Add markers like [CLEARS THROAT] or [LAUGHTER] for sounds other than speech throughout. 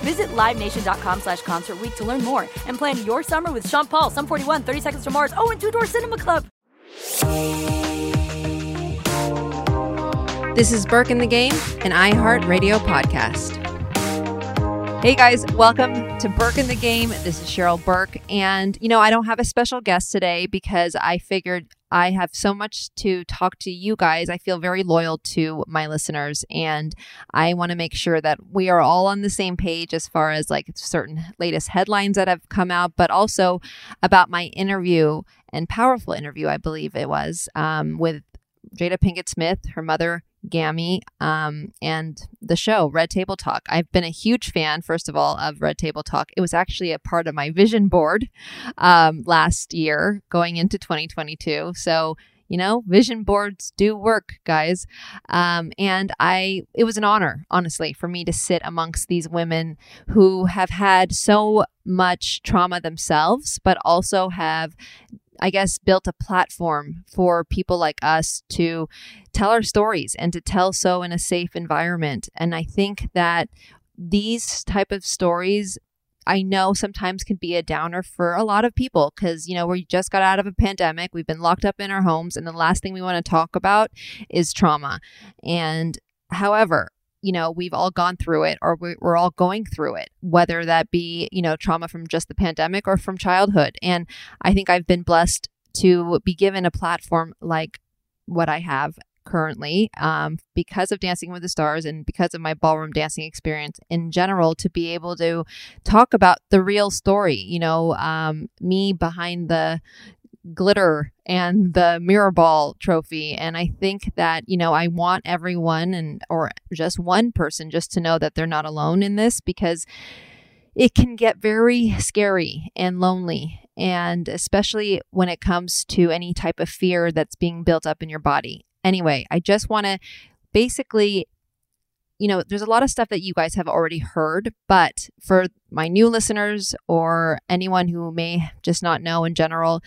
Visit LiveNation.com slash Concert to learn more and plan your summer with Sean Paul, Sum 41, 30 Seconds to Mars, oh, and Two Door Cinema Club. This is Burke in the Game, an iHeartRadio podcast. Hey guys, welcome to Burke in the Game. This is Cheryl Burke. And, you know, I don't have a special guest today because I figured I have so much to talk to you guys. I feel very loyal to my listeners, and I want to make sure that we are all on the same page as far as like certain latest headlines that have come out, but also about my interview and powerful interview, I believe it was, um, with Jada Pinkett Smith, her mother, Gammy, um, and the show, Red Table Talk. I've been a huge fan, first of all, of Red Table Talk. It was actually a part of my vision board um, last year going into 2022. So, you know, vision boards do work, guys. Um, and I, it was an honor, honestly, for me to sit amongst these women who have had so much trauma themselves, but also have I guess, built a platform for people like us to tell our stories and to tell so in a safe environment. And I think that these type of stories I know sometimes can be a downer for a lot of people because, you know, we just got out of a pandemic. We've been locked up in our homes, and the last thing we want to talk about is trauma. And however, you know, we've all gone through it or we're all going through it, whether that be, you know, trauma from just the pandemic or from childhood. And I think I've been blessed to be given a platform like what I have currently um, because of Dancing with the Stars and because of my ballroom dancing experience in general to be able to talk about the real story, you know, um, me behind the glitter and the mirror ball trophy. And i think that you know i want everyone and or just one person just to know that they're not alone in this because it can get very scary and lonely. And especially when it comes to any type of fear that's being built up in your body. Anyway i just want to basically you know, there's a lot of stuff that you guys have already heard, but for my new listeners or anyone who may just not know in general,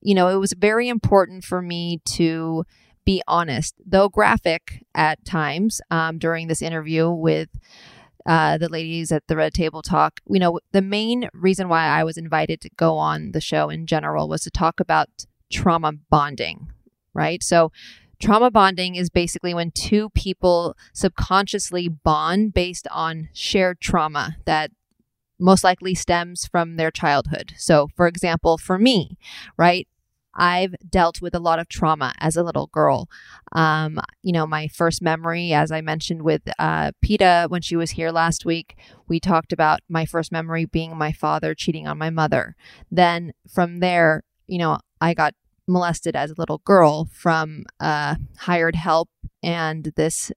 you know, it was very important for me to be honest, though graphic at times um, during this interview with uh, the ladies at the Red Table Talk. You know, the main reason why I was invited to go on the show in general was to talk about trauma bonding, right? So, trauma bonding is basically when two people subconsciously bond based on shared trauma that most likely stems from their childhood. So, for example, for me, right? I've dealt with a lot of trauma as a little girl. Um, you know, my first memory, as I mentioned with uh, Peta when she was here last week, we talked about my first memory being my father cheating on my mother. Then from there, you know, I got molested as a little girl from uh, hired help and this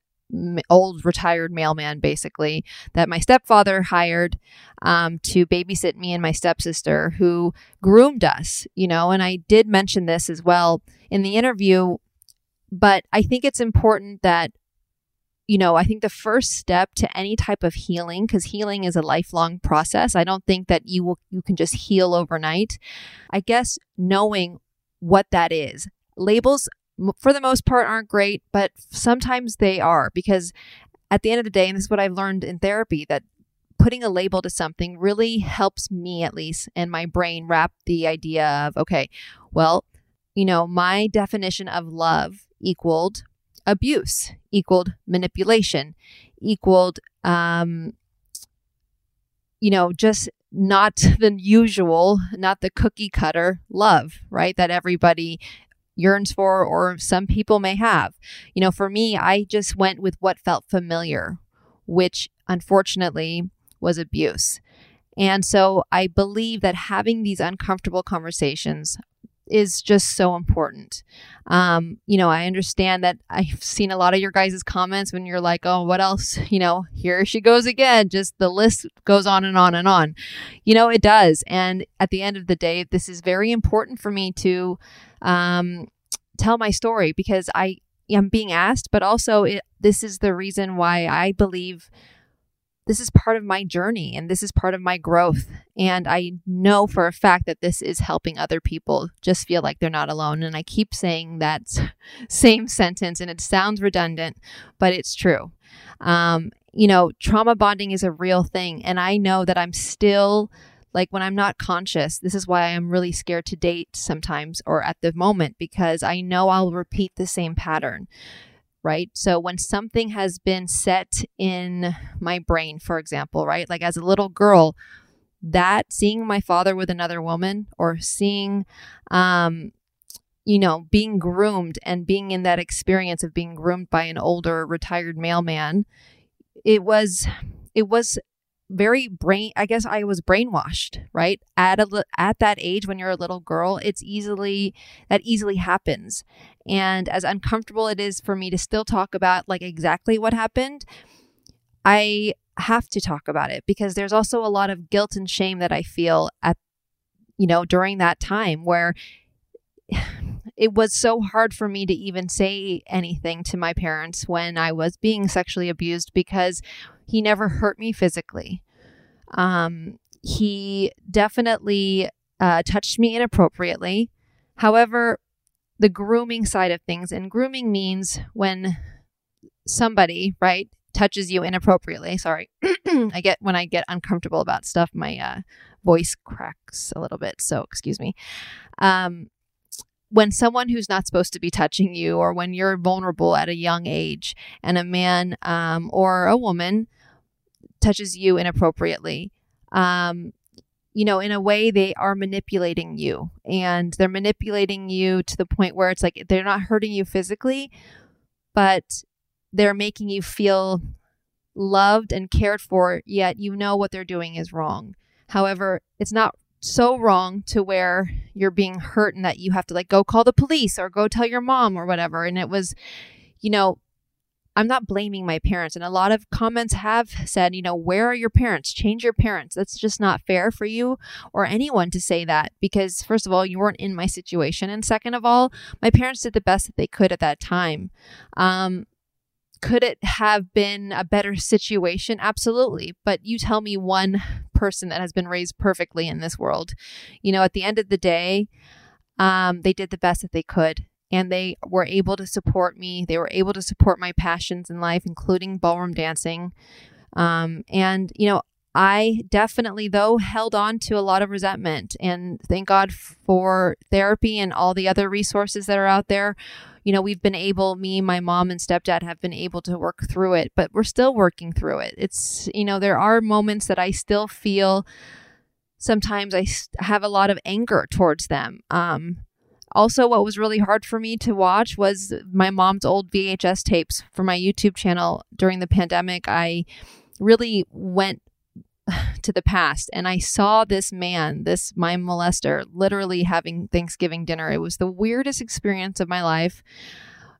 old retired mailman basically that my stepfather hired um, to babysit me and my stepsister who groomed us you know and i did mention this as well in the interview but i think it's important that you know i think the first step to any type of healing because healing is a lifelong process i don't think that you will you can just heal overnight i guess knowing what that is. Labels, for the most part, aren't great, but sometimes they are because at the end of the day, and this is what I've learned in therapy, that putting a label to something really helps me, at least, and my brain wrap the idea of, okay, well, you know, my definition of love equaled abuse, equaled manipulation, equaled, um, you know, just not [LAUGHS] the usual, not the cookie cutter love, right? That everybody yearns for or some people may have. You know, for me, I just went with what felt familiar, which unfortunately was abuse. And so I believe that having these uncomfortable conversations is just so important. Um, you know, I understand that I've seen a lot of your guys' comments when you're like, oh, what else? [LAUGHS] You know, here she goes again. Just the list goes on and on and on. You know, it does. And at the end of the day, this is very important for me to um, tell my story because I am being asked, but also it, this is the reason why I believe this is part of my journey and this is part of my growth. And I know for a fact that this is helping other people just feel like they're not alone. And I keep saying that [LAUGHS] same sentence and it sounds redundant, but it's true. Um, you know, trauma bonding is a real thing. And I know that I'm still like when I'm not conscious, this is why I'm really scared to date sometimes or at the moment because I know I'll repeat the same pattern right? So when something has been set in my brain, for example, right? Like as a little girl, that seeing my father with another woman or seeing, um, you know, being groomed and being in that experience of being groomed by an older retired mailman, it was, it was very brain i guess i was brainwashed right? At a at that age when you're a little girl it's easily that easily happens. And as uncomfortable it is for me to still talk about like exactly what happened i have to talk about it because there's also a lot of guilt and shame that i feel at you know during that time where it was so hard for me to even say anything to my parents when I was being sexually abused because he never hurt me physically. Um, he definitely uh, touched me inappropriately. However, the grooming side of things, and grooming means when somebody, right, touches you inappropriately. Sorry, [CLEARS THROAT] I get when I get uncomfortable about stuff, my uh, voice cracks a little bit. So excuse me. Um, when someone who's not supposed to be touching you, or when you're vulnerable at a young age, and a man um, or a woman touches you inappropriately, um, you know, in a way, they are manipulating you and they're manipulating you to the point where it's like they're not hurting you physically, but they're making you feel loved and cared for, yet you know what they're doing is wrong. However, it's not so wrong to where you're being hurt and that you have to like go call the police or go tell your mom or whatever. And it was, you know, I'm not blaming my parents. And a lot of comments have said, you know, where are your parents? Change your parents. That's just not fair for you or anyone to say that because, first of all, you weren't in my situation. And second of all, my parents did the best that they could at that time. Um, could it have been a better situation? Absolutely. But you tell me one person that has been raised perfectly in this world. You know, at the end of the day, um, they did the best that they could and they were able to support me. They were able to support my passions in life, including ballroom dancing. Um, and, you know, I definitely, though, held on to a lot of resentment. And thank God for therapy and all the other resources that are out there. You know, we've been able, me, my mom, and stepdad have been able to work through it, but we're still working through it. It's, you know, there are moments that I still feel sometimes I have a lot of anger towards them. Um, also, what was really hard for me to watch was my mom's old VHS tapes for my YouTube channel during the pandemic. I really went to the past and I saw this man, this my molester, literally having Thanksgiving dinner. It was the weirdest experience of my life.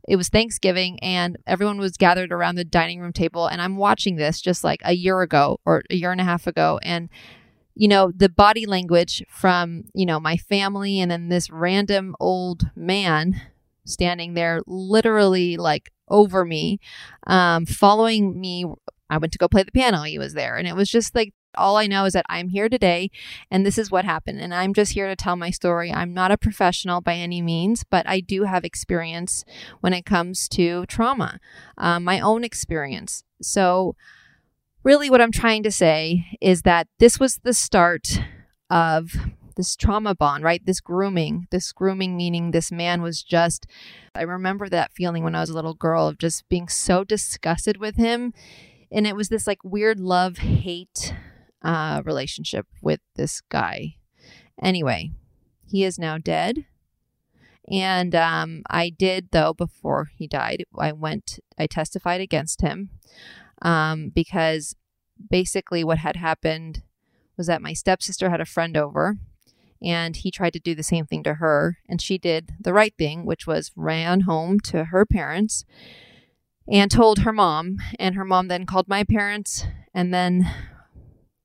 It was Thanksgiving and everyone was gathered around the dining room table and I'm watching this just like a year ago or a year and a half ago and you know, the body language from, you know, my family and then this random old man standing there literally like over me, um, following me. I went to go play the piano. He was there. And it was just like All I know is that I'm here today and this is what happened. And I'm just here to tell my story. I'm not a professional by any means, but I do have experience when it comes to trauma, um, my own experience. So, really, what I'm trying to say is that this was the start of this trauma bond, right? This grooming, this grooming meaning this man was just, I remember that feeling when I was a little girl of just being so disgusted with him. And it was this like weird love hate uh, relationship with this guy. Anyway, he is now dead. And um, I did, though, before he died, I went, I testified against him um, because basically what had happened was that my stepsister had a friend over and he tried to do the same thing to her. And she did the right thing, which was ran home to her parents and told her mom. And her mom then called my parents. And then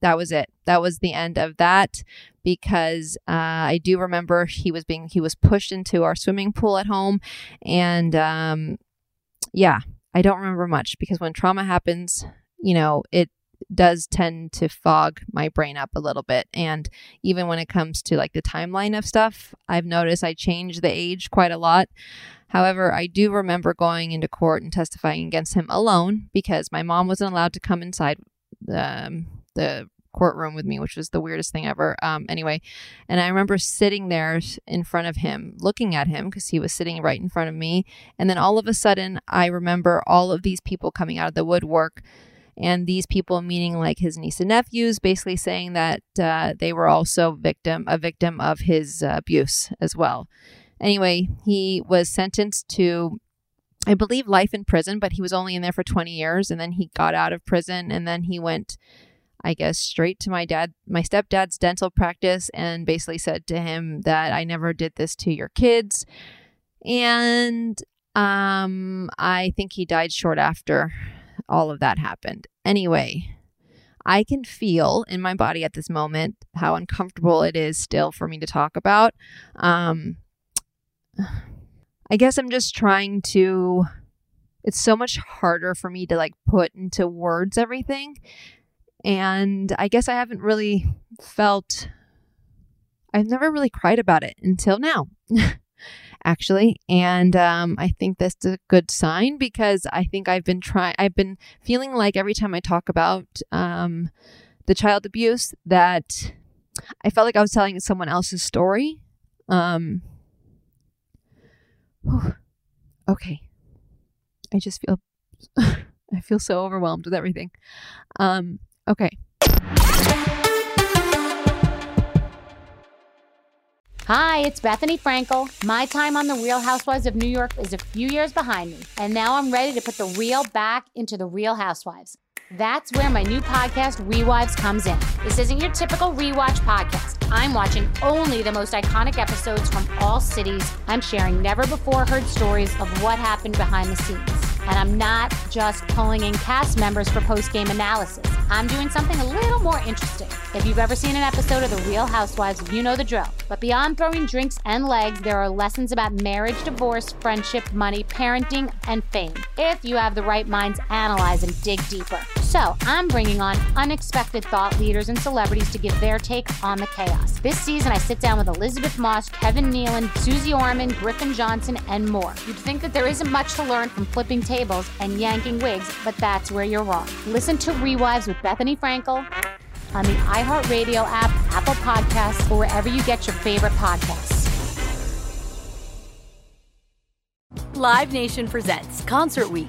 that was it. That was the end of that because uh, I do remember he was being he was pushed into our swimming pool at home, and um, yeah, I don't remember much because when trauma happens, you know, it does tend to fog my brain up a little bit. And even when it comes to like the timeline of stuff, I've noticed I change the age quite a lot. However, I do remember going into court and testifying against him alone because my mom wasn't allowed to come inside um, the courtroom with me, which was the weirdest thing ever. Um, anyway, and I remember sitting there in front of him, looking at him because he was sitting right in front of me. And then all of a sudden, I remember all of these people coming out of the woodwork and these people meaning like his niece and nephews basically saying that uh, they were also victim a victim of his uh, abuse as well anyway he was sentenced to i believe life in prison but he was only in there for 20 years and then he got out of prison and then he went i guess straight to my dad my stepdad's dental practice and basically said to him that i never did this to your kids and um i think he died short after all of that happened. Anyway, I can feel in my body at this moment how uncomfortable it is still for me to talk about. Um, I guess I'm just trying to. It's so much harder for me to like put into words everything. And I guess I haven't really felt. I've never really cried about it until now. [LAUGHS] actually. And um, I think that's a good sign because I think I've been trying, I've been feeling like every time I talk about um, the child abuse that I felt like I was telling someone else's story. Um, okay. I just feel, [LAUGHS] I feel so overwhelmed with everything. Um, okay. Hi, it's Bethenny Frankel. My time on The Real Housewives of New York is a few years behind me, and now I'm ready to put the real back into The Real Housewives. That's where my new podcast, Rewives, comes in. This isn't your typical rewatch podcast. I'm watching only the most iconic episodes from all cities. I'm sharing never before heard stories of what happened behind the scenes. And I'm not just pulling in cast members for post game analysis. I'm doing something a little more interesting. If you've ever seen an episode of The Real Housewives, you know the drill. But beyond throwing drinks and legs, there are lessons about marriage, divorce, friendship, money, parenting, and fame. If you have the right minds, analyze and dig deeper. So I'm bringing on unexpected thought leaders and celebrities to give their take on the chaos. This season, I sit down with Elisabeth Moss, Kevin Nealon, Suze Orman, Griffin Johnson, and more. You'd think that there isn't much to learn from flipping tables and yanking wigs, but that's where you're wrong. Listen to Rewives with Bethenny Frankel on the iHeartRadio app, Apple Podcasts, or wherever you get your favorite podcasts. Live Nation presents Concert Week.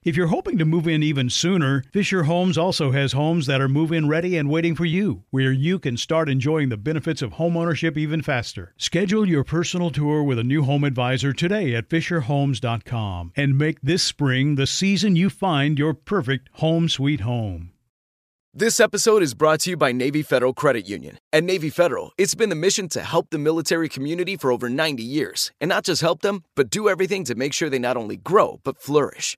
If you're hoping to move in even sooner, Fisher Homes also has homes that are move in ready and waiting for you, where you can start enjoying the benefits of homeownership even faster. Schedule your personal tour with a new home advisor today at FisherHomes.com and make this spring the season you find your perfect home sweet home. This episode is brought to you by Navy Federal Credit Union. At Navy Federal, it's been the mission to help the military community for over 90 years. And not just help them, but do everything to make sure they not only grow, but flourish.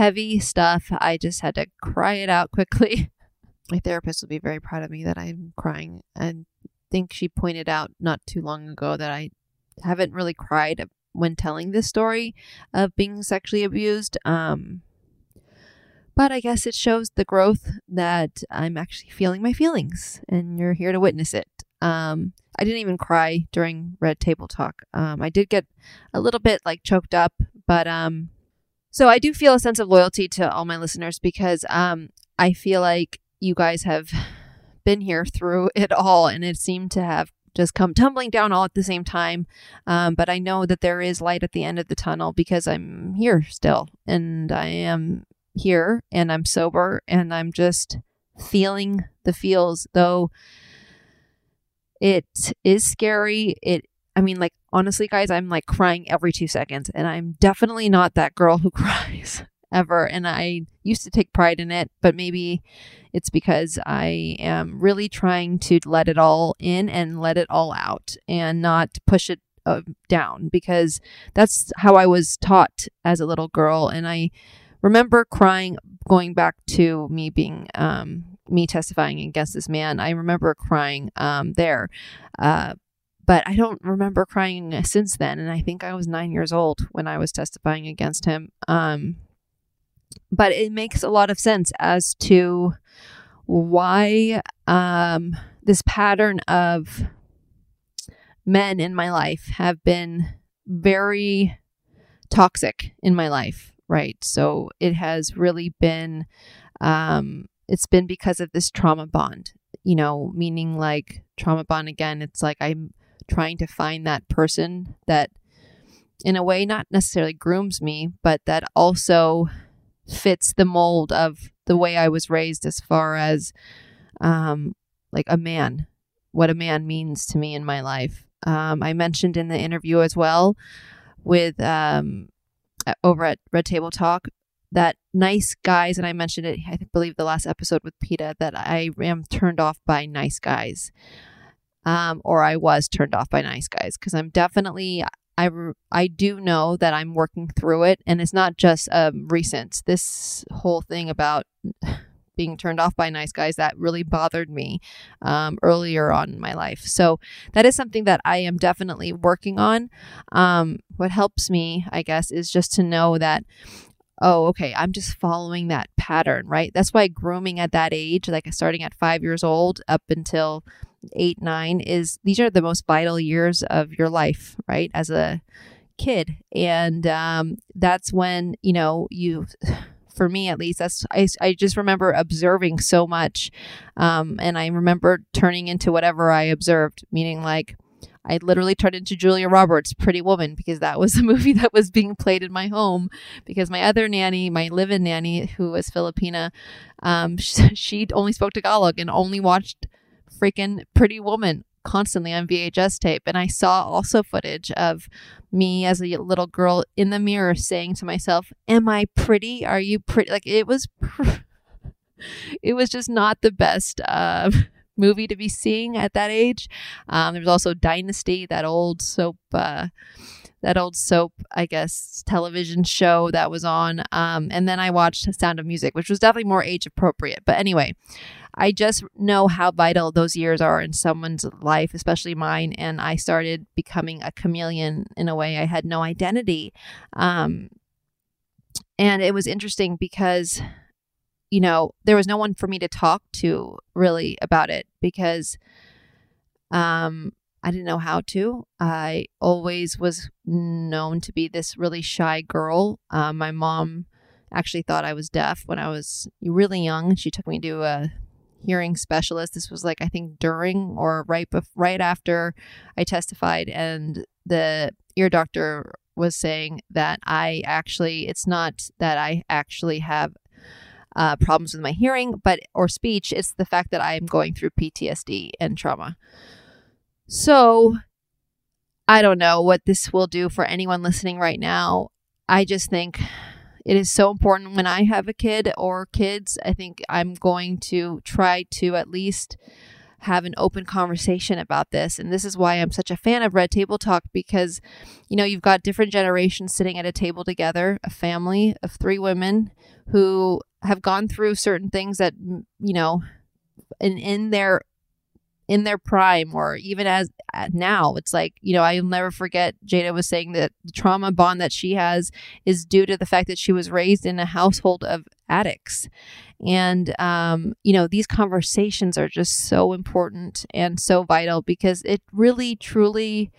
Heavy stuff. I just had to cry it out quickly. [LAUGHS] My therapist will be very proud of me that I'm crying. And think she pointed out not too long ago that I haven't really cried when telling this story of being sexually abused. Um, but I guess it shows the growth that I'm actually feeling my feelings, and you're here to witness it. Um, I didn't even cry during Red Table Talk. Um, I did get a little bit like choked up, but um, so I do feel a sense of loyalty to all my listeners because um, I feel like you guys have been here through [LAUGHS] it all, and it seemed to have just come tumbling down all at the same time. Um, but I know that there is light at the end of the tunnel because I'm here still, and I am here and I'm sober and I'm just feeling the feels, though it is scary. It, I mean, like, honestly, guys, I'm like crying every two seconds, and I'm definitely not that girl who [LAUGHS] cries ever. And I used to take pride in it, but maybe it's because I am really trying to let it all in and let it all out and not push it uh, down because that's how I was taught as a little girl. And I remember crying going back to me being um, me testifying against this man. I remember crying um, there. Uh, but I don't remember crying since then. And I think I was nine years old when I was testifying against him. Um, but it makes a lot of sense as to why um, this pattern of men in my life have been very toxic in my life right? So it has really been, um, it's been because of this trauma bond, you know, meaning like trauma bond again, it's like I'm trying to find that person that, in a way, not necessarily grooms me, but that also fits the mold of the way I was raised as far as um, like a man, what a man means to me in my life. Um, I mentioned in the interview as well with um, over at Red Table Talk that nice guys, and I mentioned it, I believe the last episode with Peta, that I am turned off by nice guys. Um, or I was turned off by nice guys because I'm definitely, I, I do know that I'm working through it. And it's not just um, recent. This whole thing about [SIGHS] being turned off by nice guys that really bothered me um, earlier on in my life. So that is something that I am definitely working on. Um, what helps me, I guess, is just to know that oh, okay, I'm just following that pattern, right? That's why grooming at that age, like starting at five years old up until eight, nine, is these are the most vital years of your life, right? As a kid. And um, that's when, you know, you [SIGHS] for me at least that's i, I just remember observing so much um, and i remember turning into whatever i observed meaning like I literally turned into Julia Roberts, Pretty Woman, because that was [LAUGHS] a movie that was being played in my home. Because my other nanny, my live-in nanny, who was Filipina, um, she, [LAUGHS] she only spoke Tagalog and only watched freaking Pretty Woman constantly on VHS tape. And I saw also footage of me as a little girl in the mirror saying to myself, Am I pretty? Are you pretty? Like it was, pr- [LAUGHS] it was just not the best. Uh, [LAUGHS] movie to be seeing at that age. Um, there was also Dynasty, that old soap, uh, that old soap, I guess, television show that was on. Um, and then I watched Sound of Music, which was definitely more age appropriate. But anyway, I just know how vital those years are in someone's life, especially mine. And I started becoming a chameleon in a way I had no identity. Um, and it was interesting because you know, there was no one for me to talk to really about it because um I didn't know how to. I always was known to be this really shy girl. Uh, my mom actually thought I was deaf when I was really young. She took me to a hearing specialist. This was like I think during or right bef- right after I testified, and the ear doctor was saying that I actually it's not that I actually have uh, problems with my hearing, but or speech. It's the fact that I am going through PTSD and trauma. So I don't know what this will do for anyone listening right now. I just think it is so important when I have a kid or kids. I think I'm going to try to at least have an open conversation about this. And this is why I'm such a fan of Red Table Talk because, you know, you've got different generations sitting at a table together, a family of three women who have gone through certain things that, you know, in, in their in their prime or even as now it's like you know i'll never forget jada was saying that the trauma bond that she has is due to the fact that she was raised in a household of addicts. And um, you know these conversations are just so important and so vital because it really truly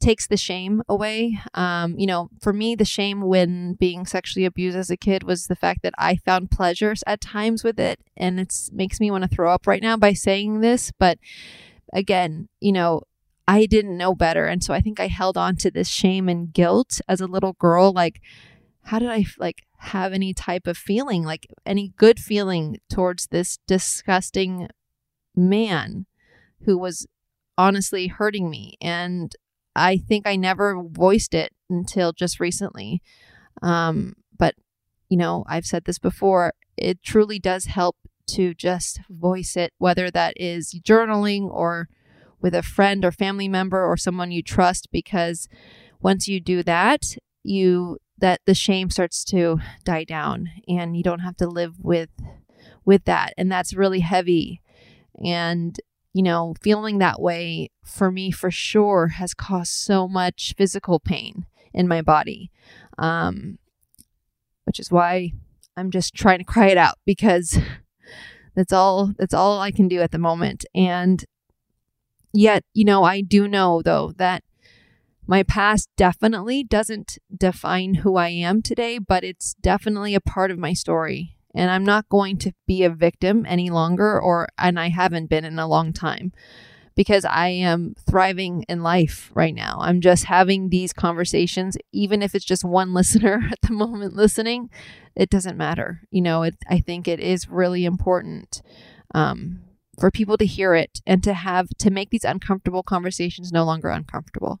takes the shame away. Um, you know, for me, the shame when being sexually abused as a kid was the fact that I found pleasures at times with it. And it makes me want to throw up right now by saying this. But again, you know, I didn't know better. And so I think I held on to this shame and guilt as a little girl. Like, how did I like have any type of feeling, like any good feeling towards this disgusting man who was honestly hurting me? And I think I never voiced it until just recently. Um, but, you know, I've said this before, it truly does help to just voice it, whether that is journaling or with a friend or family member or someone you trust, because once you do that, you that the shame starts to die down and you don't have to live with with that and that's really heavy and you know, feeling that way for me for sure has caused so much physical pain in my body. Um, which is why I'm just trying to cry it out because [LAUGHS] that's all that's all I can do at the moment. And yet, you know, I do know though that my past definitely doesn't define who I am today, but it's definitely a part of my story and I'm not going to be a victim any longer or and I haven't been in a long time because I am thriving in life right now. I'm just having these conversations even if it's just one [LAUGHS] listener at the moment listening, it doesn't matter. You know, it, I think it is really important um, for people to hear it and to have to make these uncomfortable conversations no longer uncomfortable.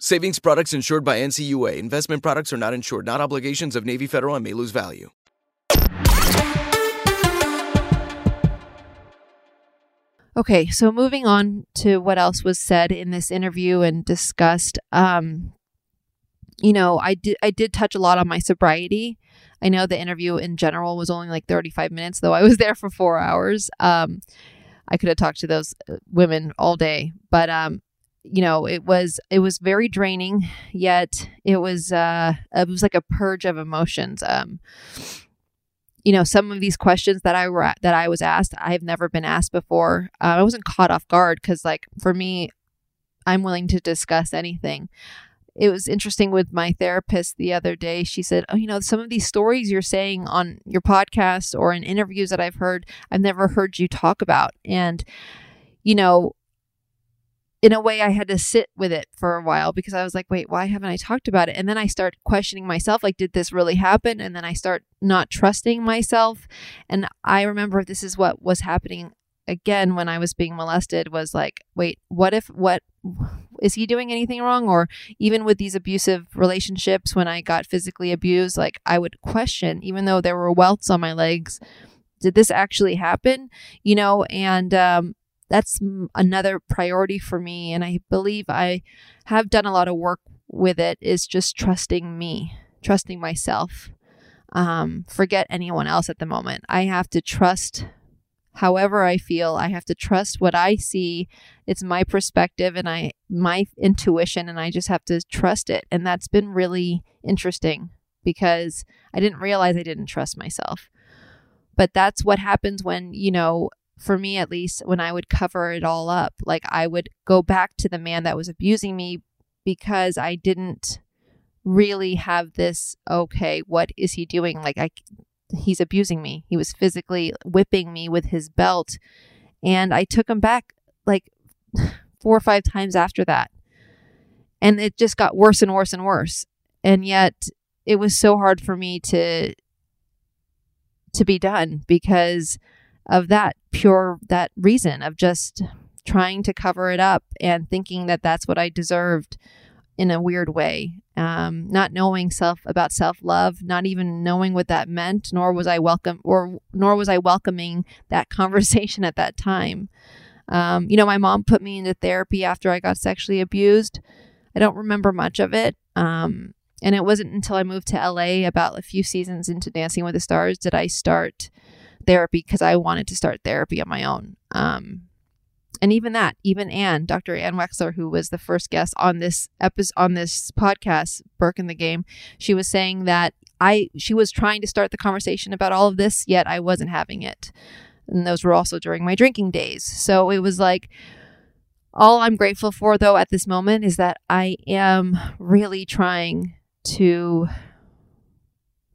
Savings products insured by NCUA. Investment products are not insured, not obligations of Navy Federal and may lose value. Okay, so moving on to what else was said in this interview and discussed. Um, you know, I did I did touch a lot on my sobriety. I know the interview in general was only like 35 minutes, though I was [LAUGHS] there for four hours. Um, I could have talked to those uh, women all day, but um, you know, it was it was very draining. Yet it was uh, it was like a purge of emotions. Um, you know, some of these questions that I were that I was asked, I've never been asked before. Uh, I wasn't caught off guard because, like, for me, I'm willing to discuss anything it was interesting with my therapist the other day. She said, Oh, you know, some of these stories you're saying on your podcast or in interviews that I've heard, I've never heard you talk about. And, you know, in a way, I had to sit with it for a while because I was like, wait, why haven't I talked about it? And then I start questioning myself, like, did this really happen? And then I start not trusting myself. And I remember this is what was happening again when I was being molested was like, wait, what if, what, is he doing anything wrong? Or even with these abusive relationships, when I got physically abused, like I would question, even though there were welts on my legs, did this actually happen? You know, and um, that's another priority for me. And I believe I have done a lot of work with it, is just trusting me, trusting myself. Um, forget anyone else at the moment. I have to trust however I feel. I have to trust what I see. It's my perspective and I my intuition and I just have to trust it. And that's been really interesting because I didn't realize I didn't trust myself. But that's what happens when, you know, for me at least, when I would cover it all up, like I would go back to the man that was abusing me because I didn't really have this okay what is he doing like i he's abusing me. He was physically whipping me with his belt. And I took him back like [SIGHS] four or five times after that. And it just got worse and worse and worse. And yet it was so hard for me to to be done because of that pure that reason of just trying to cover it up and thinking that that's what I deserved in a weird way. Um, not knowing self about self love, not even knowing what that meant, nor was I welcome or nor was I welcoming that [LAUGHS] conversation at that time. Um, you know, my mom put me into therapy after I got sexually abused. I don't remember much of it. Um, and it wasn't until I moved to LA about a few seasons into Dancing with the Stars did I start therapy because I wanted to start therapy on my own. Um, and even that, even Anne, Dr. Anne Wexler, who was the first guest on this episode on this podcast, Burke in the Game, she was saying that I she was trying to start the conversation about all of this, yet I wasn't having it. And those were also during my drinking days. So it was like all I'm grateful for though at this moment is that I am really trying to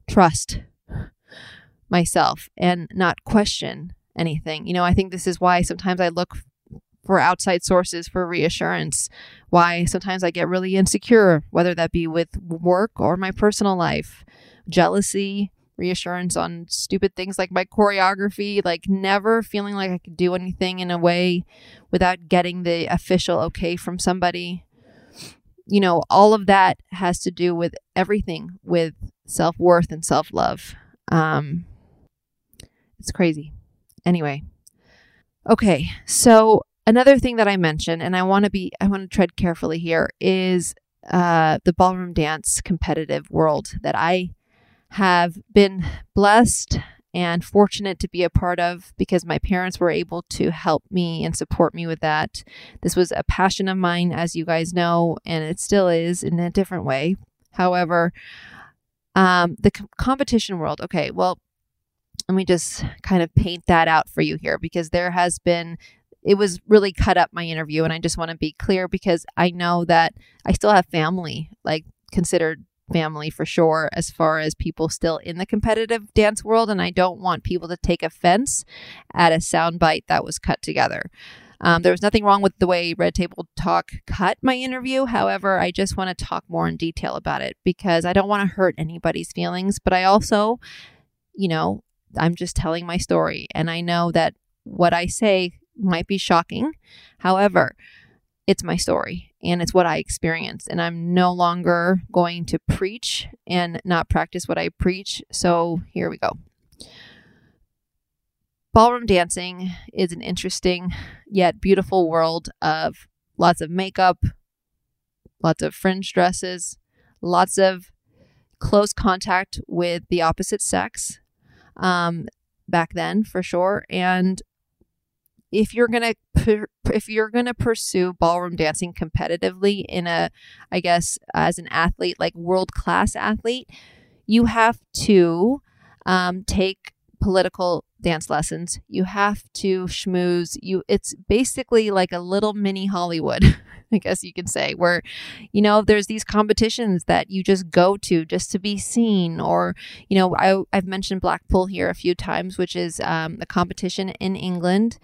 trust myself and not question anything. You know, I think this is why sometimes I look for outside sources for reassurance. Why sometimes I get really insecure, whether that be with work or my personal life, jealousy, reassurance on stupid things like my choreography, like never feeling like I could do anything in a way without getting the official okay from somebody. You know, all of that has to do with everything with self worth and self love. Um, it's crazy. Anyway, okay, so another thing that I mentioned, and I want to be, I want to tread carefully here, is uh, the ballroom dance competitive world that I have been blessed and fortunate to be a part of because my parents were able to help me and support me with that. This was a passion of mine, as you guys know, and it still is in a different way. However, um, the com- competition world, okay, well, let me just kind of paint that out for you here because there has been it was really cut up my interview. And I just want to be clear because I know that I still have family, like considered family for sure, as far as people still in the competitive dance world. And I don't want people to take offense at a soundbite that was cut together. Um, there was nothing wrong with the way Red Table Talk cut my interview. However, I just want to talk more in detail about it because I don't want to hurt anybody's feelings. But I also, you know, I'm just telling my story. And I know that what I say might be shocking. However, it's my story and it's what I experienced. And I'm no longer going to preach and not practice what I preach. So here we go. Ballroom dancing is an interesting yet beautiful world of lots of makeup, lots of fringe dresses, lots of close contact with the opposite sex um, back then for sure. And if you're gonna if you're gonna pursue ballroom dancing competitively in a, I guess as an athlete like world class athlete, you have to um, take political dance lessons. You have to schmooze. You it's basically like a little mini Hollywood. [LAUGHS] I guess you can say, where, you know, there's these competitions that you just go to just to be seen. Or, you know, I, I've mentioned Blackpool here a few times, which is um, competition in England,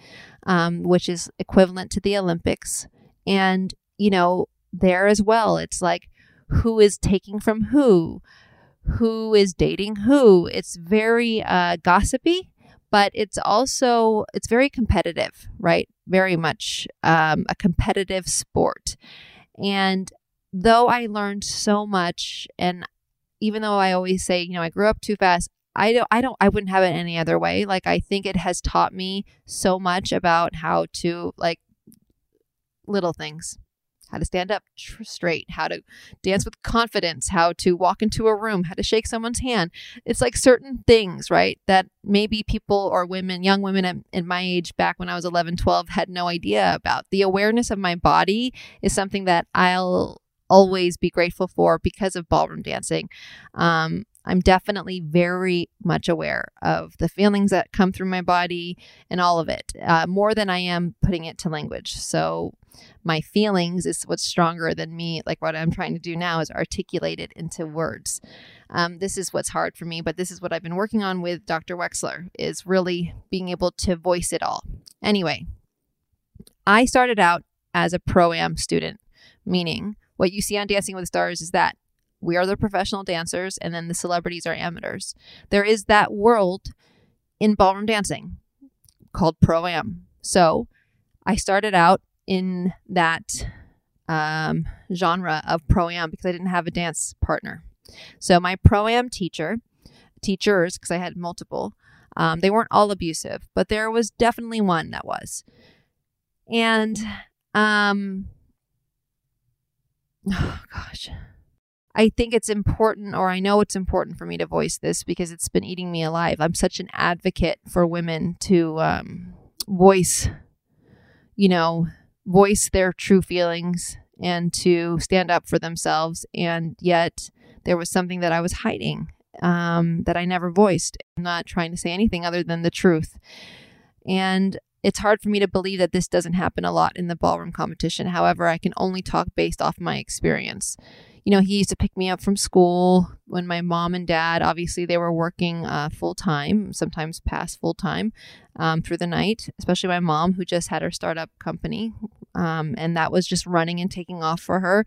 um, which is equivalent to the Olympics. And, you know, there as well, it's like who is taking from who, who is dating who. It's very uh, gossipy but it's also it's very competitive right? Very much um, a competitive sport. And though i learned so much and even though i always say you know i grew up too fast i don't i don't i wouldn't have it any other way. Like i think it has taught me so much about how to like little things how to stand up tr- straight, how to dance with confidence, how to walk into a room, how to shake someone's hand. It's like certain things, right? That maybe people or women, young women at, in my age back when I was 11, 12 had no idea about. The awareness of my body is something that I'll always be grateful for because of ballroom dancing. Um, I'm definitely very much aware of the feelings that come through my body and all of it, uh, more than I am putting it to language. So, my feelings is what's stronger than me. Like what I'm trying to do now is articulate it into words. Um, this is what's hard for me, but this is what I've been working on with Dr. Wexler is really being able to voice it all. Anyway, I started out as a pro am student, meaning what you see on Dancing with the Stars is that we are the professional dancers and then the celebrities are amateurs. There is that world in ballroom dancing called pro am. So I started out in that um, genre of pro am because I didn't have a dance partner. So my pro am teacher, teachers, because I had multiple, um, they weren't all abusive, but there was definitely one that was. And um, [SIGHS] oh gosh. I think it's important, or I know it's important for me to voice this because it's been eating me alive. I'm such an advocate for women to um, voice, you know, voice their true feelings and to stand up for themselves. And yet there was something that I was hiding um, that I never voiced. I'm not trying to say anything other than the truth. And it's hard for me to believe that this doesn't happen a lot in the ballroom competition. However, I can only talk based off my experience you know, he used to pick me up from school when my mom and dad, obviously, they were working uh, full time, sometimes past full time um, through the night, especially my mom, who just had her startup company. Um, and that was just running and taking off for her.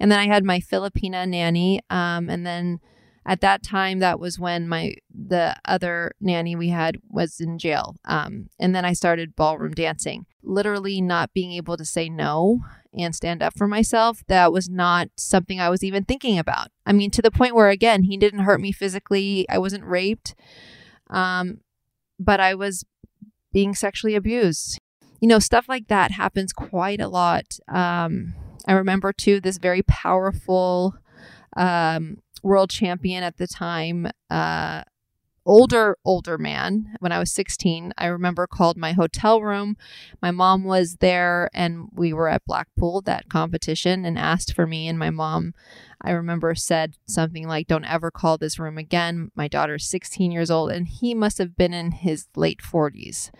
And then I had my Filipina nanny. Um, and then at that time that was when my the other nanny we had was in jail. Um, and then i started ballroom dancing. Literally not being able to say no and stand up for myself that was not something i was even thinking about. I mean to the point where again he didn't hurt me physically. I wasn't raped. Um, but i was being sexually abused. You know stuff like that happens quite a lot. Um, i remember too this very powerful um, world champion at the time, uh, older older man. When i was 16 i remember called my hotel room. My mom was there and we were at blackpool that competition and asked for me. And my mom i remember said something like don't ever call this room again. My daughter's 16 years old and he must have been in his late 40s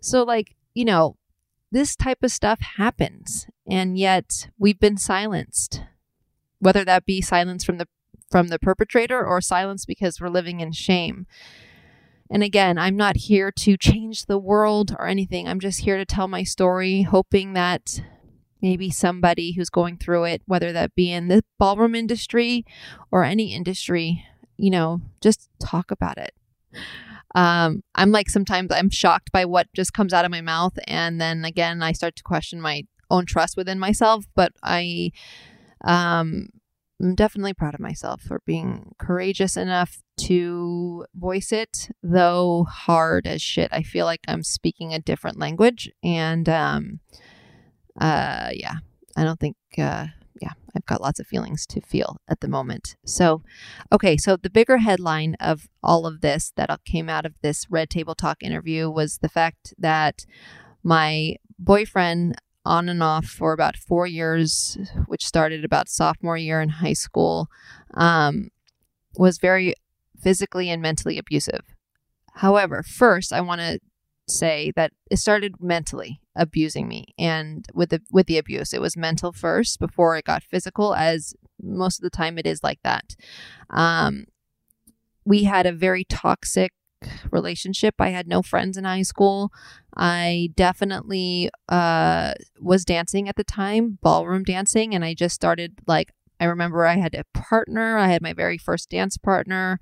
so like you know this type of stuff happens. And yet we've been silenced whether that be silence from the from the perpetrator or silence because we're living in shame. And again, I'm not here to change the world or anything. I'm just here to tell my story, hoping that maybe somebody who's going through it, whether that be in the ballroom industry or any industry, you know, just talk about it. Um, I'm like sometimes I'm shocked by what just comes out of my mouth, and then again I start to question my own trust within myself. But I um, I'm definitely proud of myself for being courageous enough to voice it, though hard as shit. I feel like I'm speaking a different language. And um, uh, yeah, I don't think uh, yeah, I've got lots of feelings to feel at the moment. So, okay, so the bigger headline of all of this that came out of this Red Table Talk interview was the fact that my boyfriend, on and off for about four years, which started about sophomore year in high school, um, was very physically and mentally abusive. However, first, I want to say that it started mentally abusing me and with the with the abuse it was mental first before it got physical as most of the time it is like that um we had a very toxic relationship. I had no friends in high school. I definitely uh was dancing at the time ballroom dancing and i just started like i remember i had a partner. I had my very first dance partner.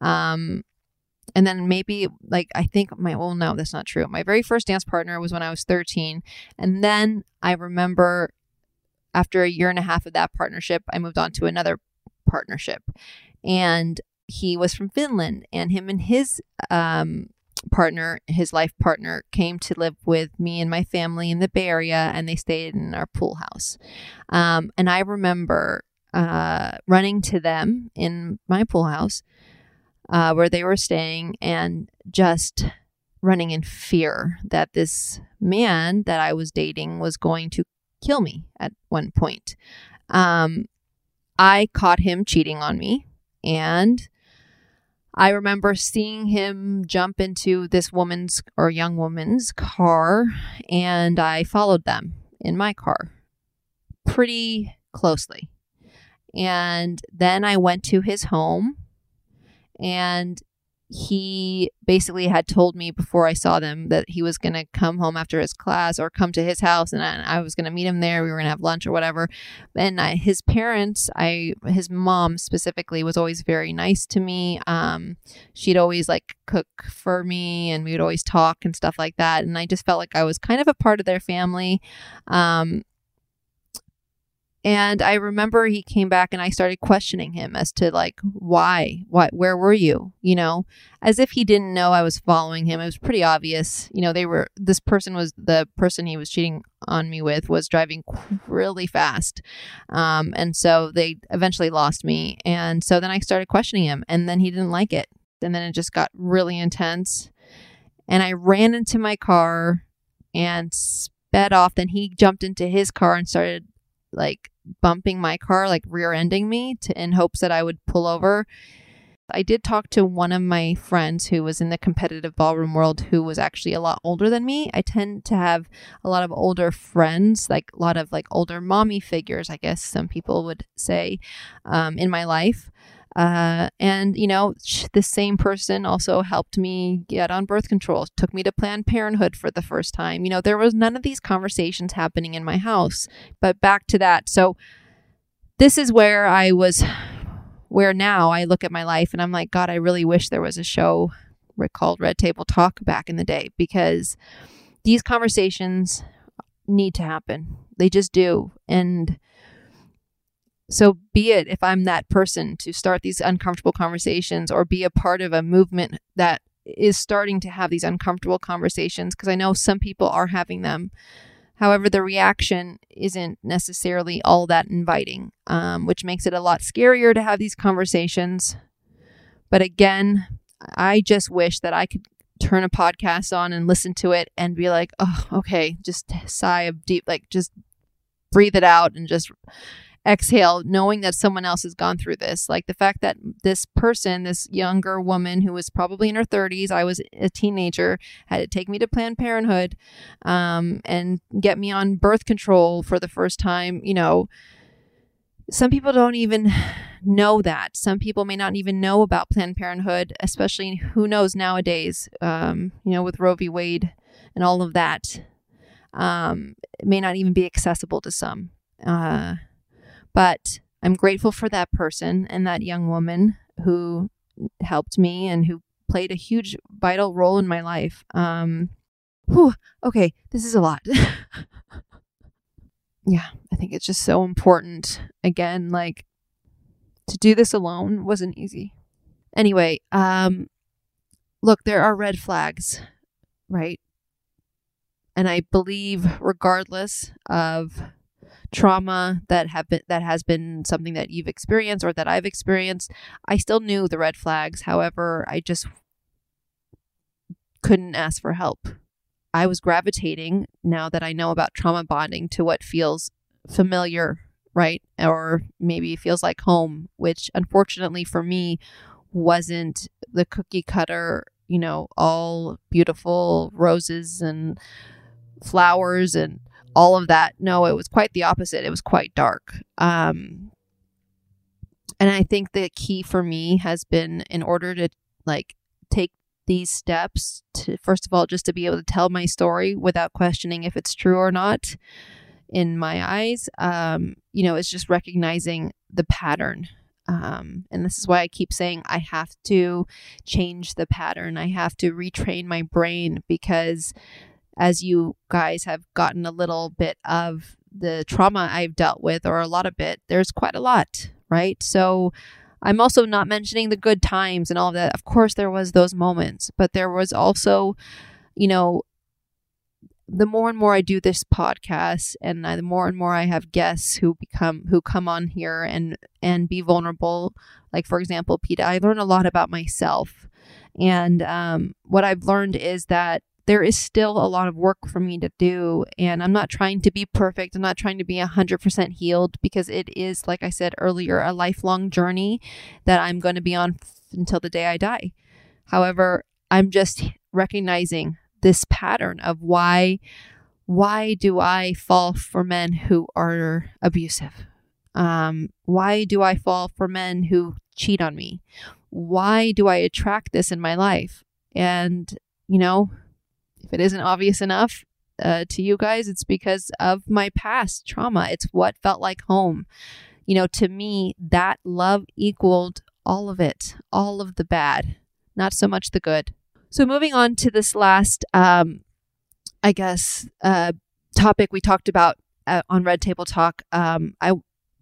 Um and then maybe like I think my well no that's not true. My very first dance partner was when I was 13 and then I remember after a year and a half of that partnership I moved on to another partnership. And he was from Finland and him and his um partner, his life partner, came to live with me and my family in the Bay Area, and they stayed in our pool house. Um, and I remember uh, running to them in my pool house uh, where they were staying and just running in fear that this man that I was dating was going to kill me at one point. Um, I caught him cheating on me, and I remember seeing him jump into this woman's or young woman's car, and I followed them in my car pretty closely. And then I went to his home and he basically had told me before I saw them that he was going to come home after his class or come to his house and I, I was going to meet him there. We were going to have lunch or whatever. And I, his parents, I his mom specifically was always very nice to me. Um, she'd always like cook for me and we would always talk and stuff like that. And I just felt like I was kind of a part of their family. Um, and I remember he came back and I started questioning him as to like why, what, where were you? You know, as if he didn't know I was following him. It was pretty obvious. You know, they were this person was the person he was cheating on me with was driving really fast, um, and so they eventually lost me. And so then I started questioning him, and then he didn't like it, and then it just got really intense. And I ran into my car and sped off. Then he jumped into his car and started like bumping my car, like rear ending me to, in hopes that I would pull over. I did talk to one of my friends who was in the competitive ballroom world who was actually a lot older than me. I tend to have a lot of older friends, like a lot of like older mommy figures, I guess some people would say, um, in my life. Uh, and, you know, the same person also helped me get on birth control, took me to Planned Parenthood for the first time. You know, there was none of these conversations happening in my house. But back to that. So, this is where I was, where now I look at my life and I'm like, God, I really wish there was a show called Red Table Talk back in the day because these conversations need to happen. They just do. And, so be it if I'm that person to start these uncomfortable conversations or be a part of a movement that is starting to have these uncomfortable conversations because I know some people are having them. However, the reaction isn't necessarily all that inviting, um, which makes it a lot scarier to have these conversations. But again, I just wish that I could turn a podcast on and listen to it and be like, oh, okay, just sigh of deep, like just breathe it out and just exhale knowing that someone else has gone through this. Like the fact that this person this younger woman who was probably in her 30s i was a teenager had to take me to planned parenthood um, and get me on birth control for the first time you know. Some people don't even know that. Some people may not even know about planned parenthood especially who knows nowadays um, you know with roe v. Wade and all of that um, it may not even be accessible to some uh, but I'm grateful for that person and that young woman who helped me and who played a huge vital role in my life. Um, whew, okay, this is a lot. [LAUGHS] yeah, I think it's just so important. Again, like to do this alone wasn't easy. Anyway, um, look, there are red flags, right? And I believe, regardless of trauma that have been that has been something that you've experienced or that I've experienced. I still knew the red flags. However, I just couldn't ask for help. I was gravitating now that I know about trauma bonding to what feels familiar, right? Or maybe feels like home, which unfortunately for me wasn't the cookie cutter, you know, all beautiful roses and flowers and all of that. No, it was quite the opposite. It was quite dark. Um, and I think the key for me has been in order to like take these steps to first of all just to be able to tell my story without questioning if it's true or not in my eyes um, you know it's just recognizing the pattern um, and this is why i keep saying i have to change the pattern i have to retrain my brain because as you guys have gotten a little bit of the trauma i've dealt with or a lot of it there's quite a lot right so I'm also not mentioning the good times and all of that. Of course, there was those moments, but there was also, you know, the more and more I do this podcast, and the more and more I have guests who become who come on here and and be vulnerable. Like for example, Peta, I learn a lot about myself, and um, what I've learned is that there is still a lot of work for me to do. And I'm not trying to be perfect. I'm not trying to be 100% healed because it is, like I said earlier, a lifelong journey that I'm going to be on f- until the day I die. However, I'm just recognizing this pattern of why why do I fall for men who are abusive? Um, why do I fall for men who cheat on me? Why do I attract this in my life? And, you know, if it isn't obvious enough uh, to you guys, it's because of my past trauma. It's what felt like home. You know, to me, that love equaled all of it, all of the bad, not so much the good. So, moving on to this last, um, I guess, uh, topic we talked about uh, on Red Table Talk, um, I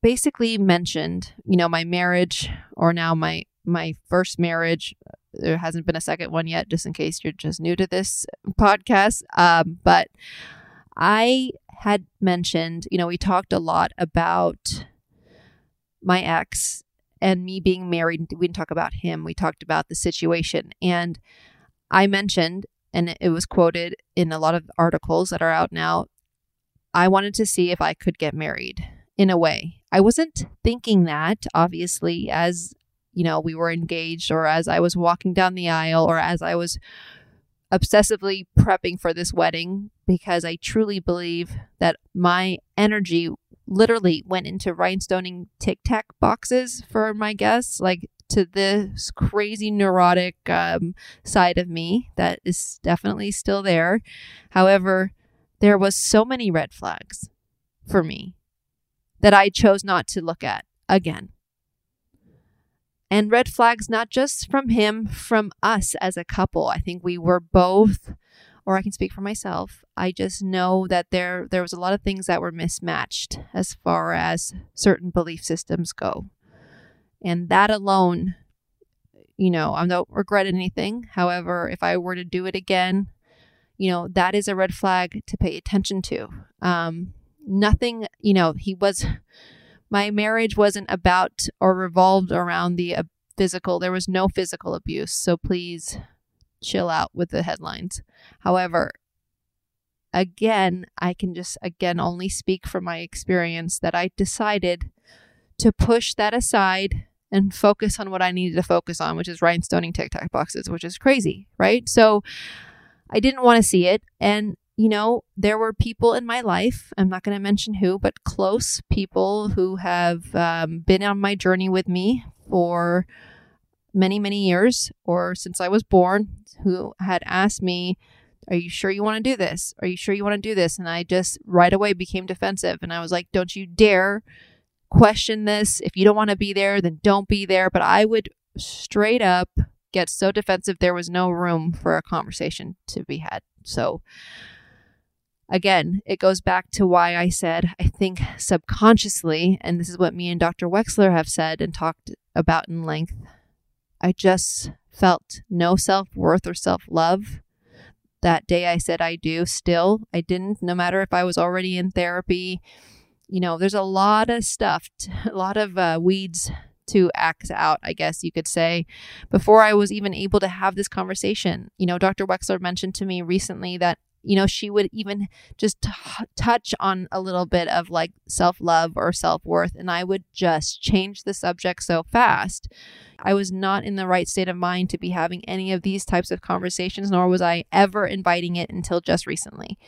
basically mentioned, you know, my marriage or now my my first marriage there hasn't been a second one yet, just in case you're just new to this podcast. Um, but I had mentioned, you know, we talked a lot about my ex and me being married. We didn't talk about him. We talked about the situation. And I mentioned, and it was quoted in a lot of articles that are out now, I wanted to see if I could get married in a way. I wasn't thinking that, obviously, as you know, we were engaged or as I was walking down the aisle or as I was obsessively prepping for this wedding because I truly believe that my energy literally went into rhinestoning tic tac boxes for my guests, like to this crazy neurotic um, side of me that is definitely still there. However, there was so many red flags for me that I chose not to look at again and red flags not just from him from us as a couple. I think we were both or i can speak for myself i just know that there there was a lot of things that were mismatched as far as certain belief systems go. And that alone you know i don't regret anything. However if i were to do it again you know that is a red flag to pay attention to. Um nothing you know he was my marriage wasn't about or revolved around the uh, physical. There was no physical abuse. So please chill out with the headlines. However, again, I can just, again, only speak from my experience that I decided to push that aside and focus on what I needed to focus on, which is rhinestoning tic tac boxes, which is crazy, right? So I didn't want to see it. And you know, there were people in my life, I'm not going to mention who, but close people who have um, been on my journey with me for many, many years or since I was born, who had asked me, Are you sure you want to do this? Are you sure you want to do this? And I just right away became defensive. And I was like, Don't you dare question this. If you don't want to be there, then don't be there. But I would straight up get so defensive, there was no room for a conversation to be had. So, again, it goes back to why I said, I think subconsciously, and this is what me and Dr. Wexler have said and talked about in length, I just felt no self worth or self love. That day I said I do, still, I didn't, no matter if I was already in therapy you know, there's a lot of stuff, [LAUGHS] a lot of uh, weeds to axe out, I guess you could say, before I was even able to have this conversation. You know, Dr. Wexler mentioned to me recently that you know, she would even just t- touch on a little bit of like self love or self worth, and I would just change the subject so fast. I was not in the right state of mind to be having any of these types of conversations, nor was I ever inviting it until just recently.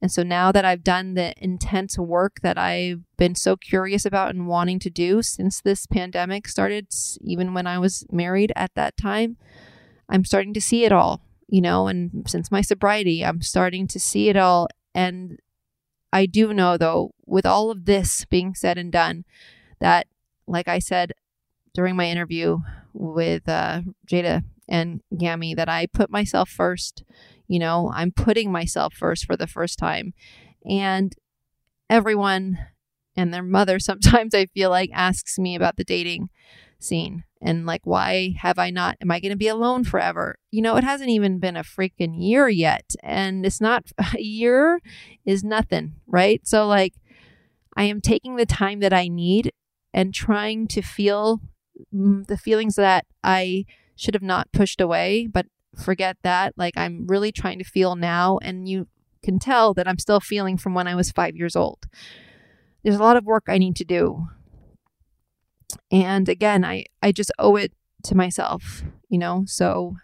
And so now that I've done the intense work that I've been so curious about and wanting to do since this pandemic started, even when I was married at that time, I'm starting to see it all you know, and since my sobriety, I'm starting to see it all. And I do know, though, with all of this being said and done, that, like I said during my interview with uh, Jada and Gammy, that I put myself first. You know, I'm putting myself first for the first time. And everyone and their mother [LAUGHS] sometimes I feel like asks me about the dating scene. And like why have i not am i going to be alone forever? You know it hasn't even been a freaking year yet and it's not [LAUGHS] a year is nothing right? So like i am taking the time that i need and trying to feel mm, the feelings that i should have not pushed away but forget that. Like i'm really trying to feel now and you can tell that i'm still feeling from when i was 5 years old. There's a lot of work i need to do and again, I, I just owe it to myself, you know? So,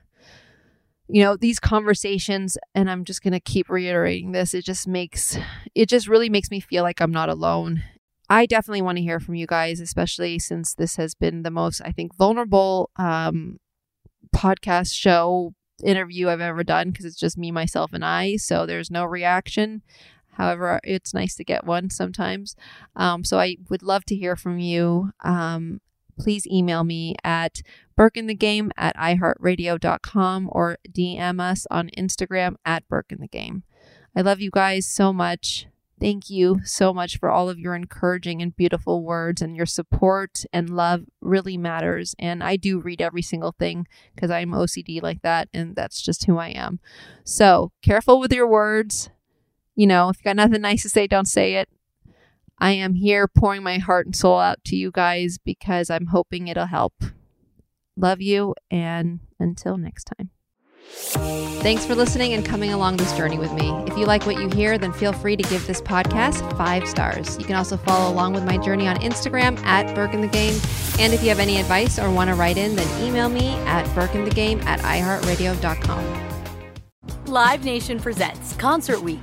you know, these conversations, and I'm just going to keep reiterating this, it just makes, it just really makes me feel like I'm not alone. I definitely want to hear from you guys, especially since this has been the most, I think, vulnerable um, podcast show interview I've ever done because it's just me, myself, and I. So there's no reaction. However, it's nice to get one sometimes. Um, so I would love to hear from you. Um, please email me at burkeinthegame at iheartradio.com or DM us on Instagram at burkeinthegame. I love you guys so much. Thank you so much for all of your encouraging and beautiful words and your support and love really matters. And I do read every single thing because I'm OCD like that, and that's just who I am. So careful with your words. You know, if you got nothing nice to say, don't say it. I am here pouring my heart and soul out to you guys because I'm hoping it'll help. Love you, and until next time. Thanks for listening and coming along this journey with me. If you like what you hear, then feel free to give this podcast five stars. You can also follow along with my journey on Instagram at BurkeInTheGame. And if you have any advice or want to write in, then email me at BurkeInTheGame at iHeartRadio.com. Live Nation presents Concert Week.